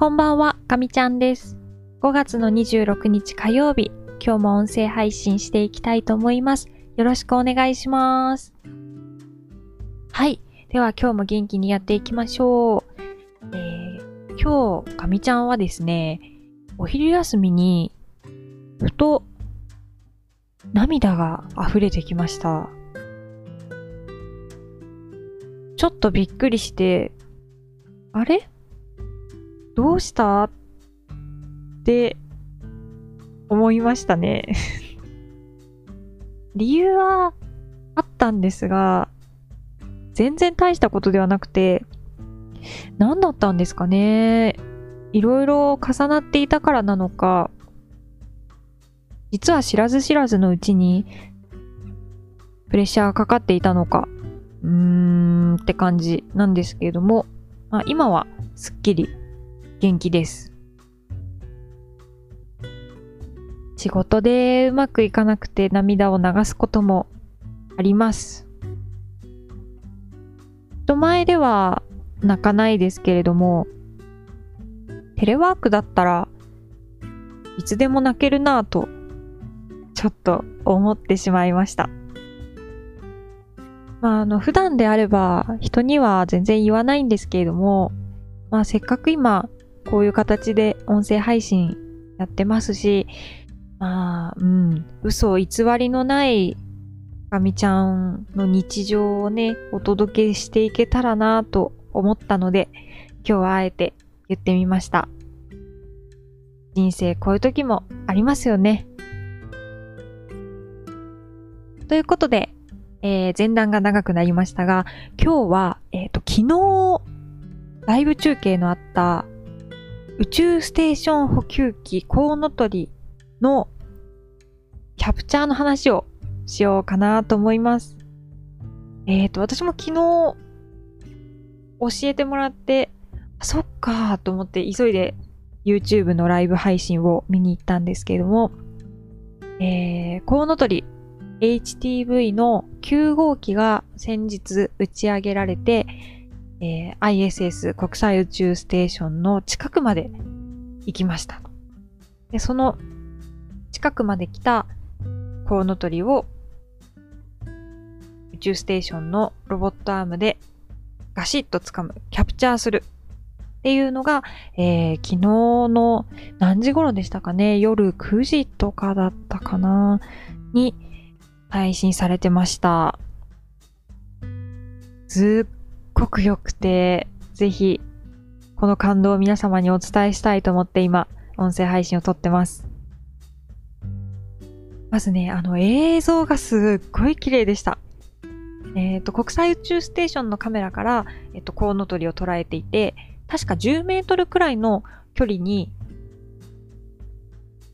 こんばんは、かみちゃんです。5月の26日火曜日、今日も音声配信していきたいと思います。よろしくお願いします。はい。では今日も元気にやっていきましょう。えー、今日、かみちゃんはですね、お昼休みに、ふと、涙が溢れてきました。ちょっとびっくりして、あれ？どうした？って思いましたね。理由はあったんですが、全然大したことではなくて、何だったんですかね。いろいろ重なっていたからなのか、実は知らず知らずのうちに、プレッシャーがかかっていたのか、うーんって感じなんですけれども、まあ、今はすっきり元気です。仕事でうまくいかなくて涙を流すこともあります。人前では泣かないですけれども、テレワークだったらいつでも泣けるなぁとちょっと思ってしまいました。まあ、あの、普段であれば人には全然言わないんですけれども、まあ、せっかく今、こういう形で音声配信やってますし、まあ、うん、嘘偽りのないかみちゃんの日常をね、お届けしていけたらなと思ったので、今日はあえて言ってみました。人生こういう時もありますよね。ということで、えー前段が長くなりましたが、今日は、えっ、と、昨日、ライブ中継のあった宇宙ステーション補給機コウノトリのキャプチャーの話をしようかなと思います。えっ、と、私も昨日教えてもらって、そっかーと思って急いで YouTube のライブ配信を見に行ったんですけれども、えー、コウノトリ HTV の9号機が先日打ち上げられて、えー ISS 国際宇宙ステーションの近くまで行きました。で、その近くまで来たコウノトリを宇宙ステーションのロボットアームでガシッと掴む、キャプチャーするっていうのが、えー昨日の何時頃でしたかね？夜9時とかだったかな？に配信されてました。すっごく良くて、ぜひ、この感動を皆様にお伝えしたいと思って今、音声配信を撮ってます。まずね、あの映像がすっごい綺麗でした。えっ、と、国際宇宙ステーションのカメラから、えっ、と、コウノトリを捉えていて、確か10メートルくらいの距離に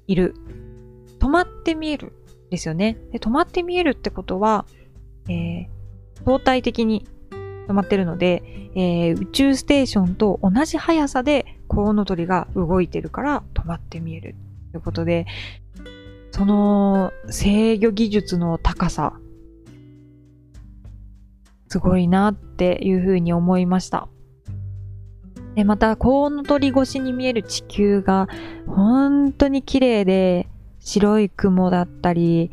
いる。止まって見えるですよね。で止まって見えるってことは、えー相対的に止まってるので、えー宇宙ステーションと同じ速さでコウノトリが動いてるから止まって見えるということで、その制御技術の高さ、すごいなっていうふうに思いました。で、また、コウノトリ越しに見える地球が本当に綺麗で、白い雲だったり、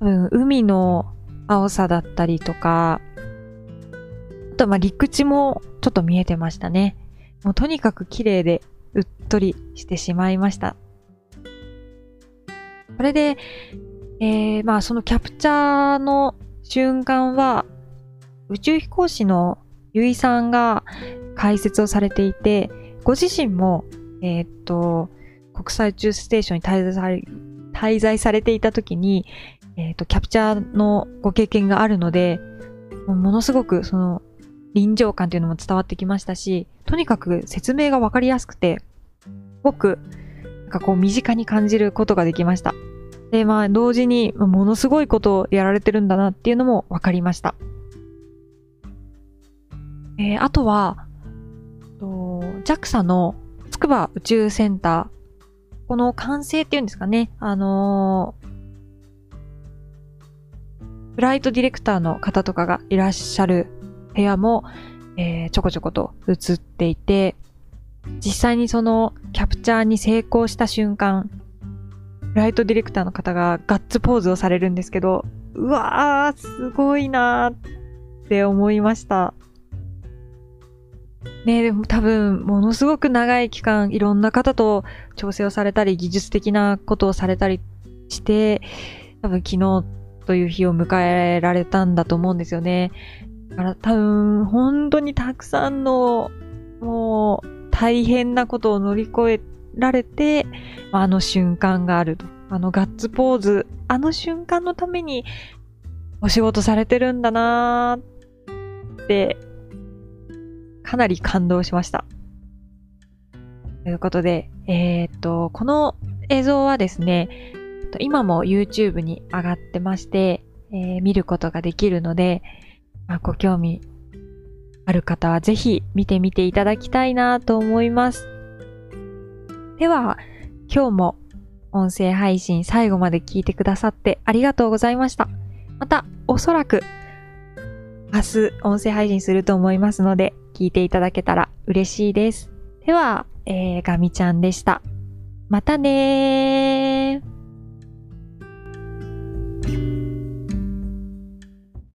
多分海の青さだったりとか、とまあ陸地もちょっと見えてましたね。もうとにかく綺麗でうっとりしてしまいました。それで、えー、まあそのキャプチャーの瞬間は宇宙飛行士のゆいさんが解説をされていて、ご自身も、えーっと、国際宇宙ステーションに滞在され滞在されていた時に、えーっと、キャプチャーのご経験があるので、もものすごくその臨場感というのも伝わってきましたし、とにかく説明がわかりやすくて、すごく、なんかこう身近に感じることができました。で、まあ同時に、ものすごいことをやられてるんだなっていうのもわかりました。えーあとは、JAXA の筑波宇宙センター、この管制っていうんですかね、あのーフライトディレクターの方とかがいらっしゃる部屋も、えーちょこちょこと映っていて、実際にそのキャプチャーに成功した瞬間、ライトディレクターの方がガッツポーズをされるんですけど、うわー、すごいなーって思いました。ねでも多分、ものすごく長い期間、いろんな方と調整をされたり、技術的なことをされたりして、多分昨日という日を迎えられたんだと思うんですよね。から多分、本当にたくさんの、もう、大変なことを乗り越えられて、あの瞬間があると。あのガッツポーズ、あの瞬間のためにお仕事されてるんだなーってかなり感動しました。ということで、えー、っと、この映像はですね、今も YouTube に上がってまして、えー、見ることができるので、まあ、ご興味ある方はぜひ見てみていただきたいなと思います。では、今日も音声配信最後まで聞いてくださってありがとうございました。また、おそらく明日音声配信すると思いますので、聞いていただけたら嬉しいです。では、えー、ガミちゃんでした。またねー。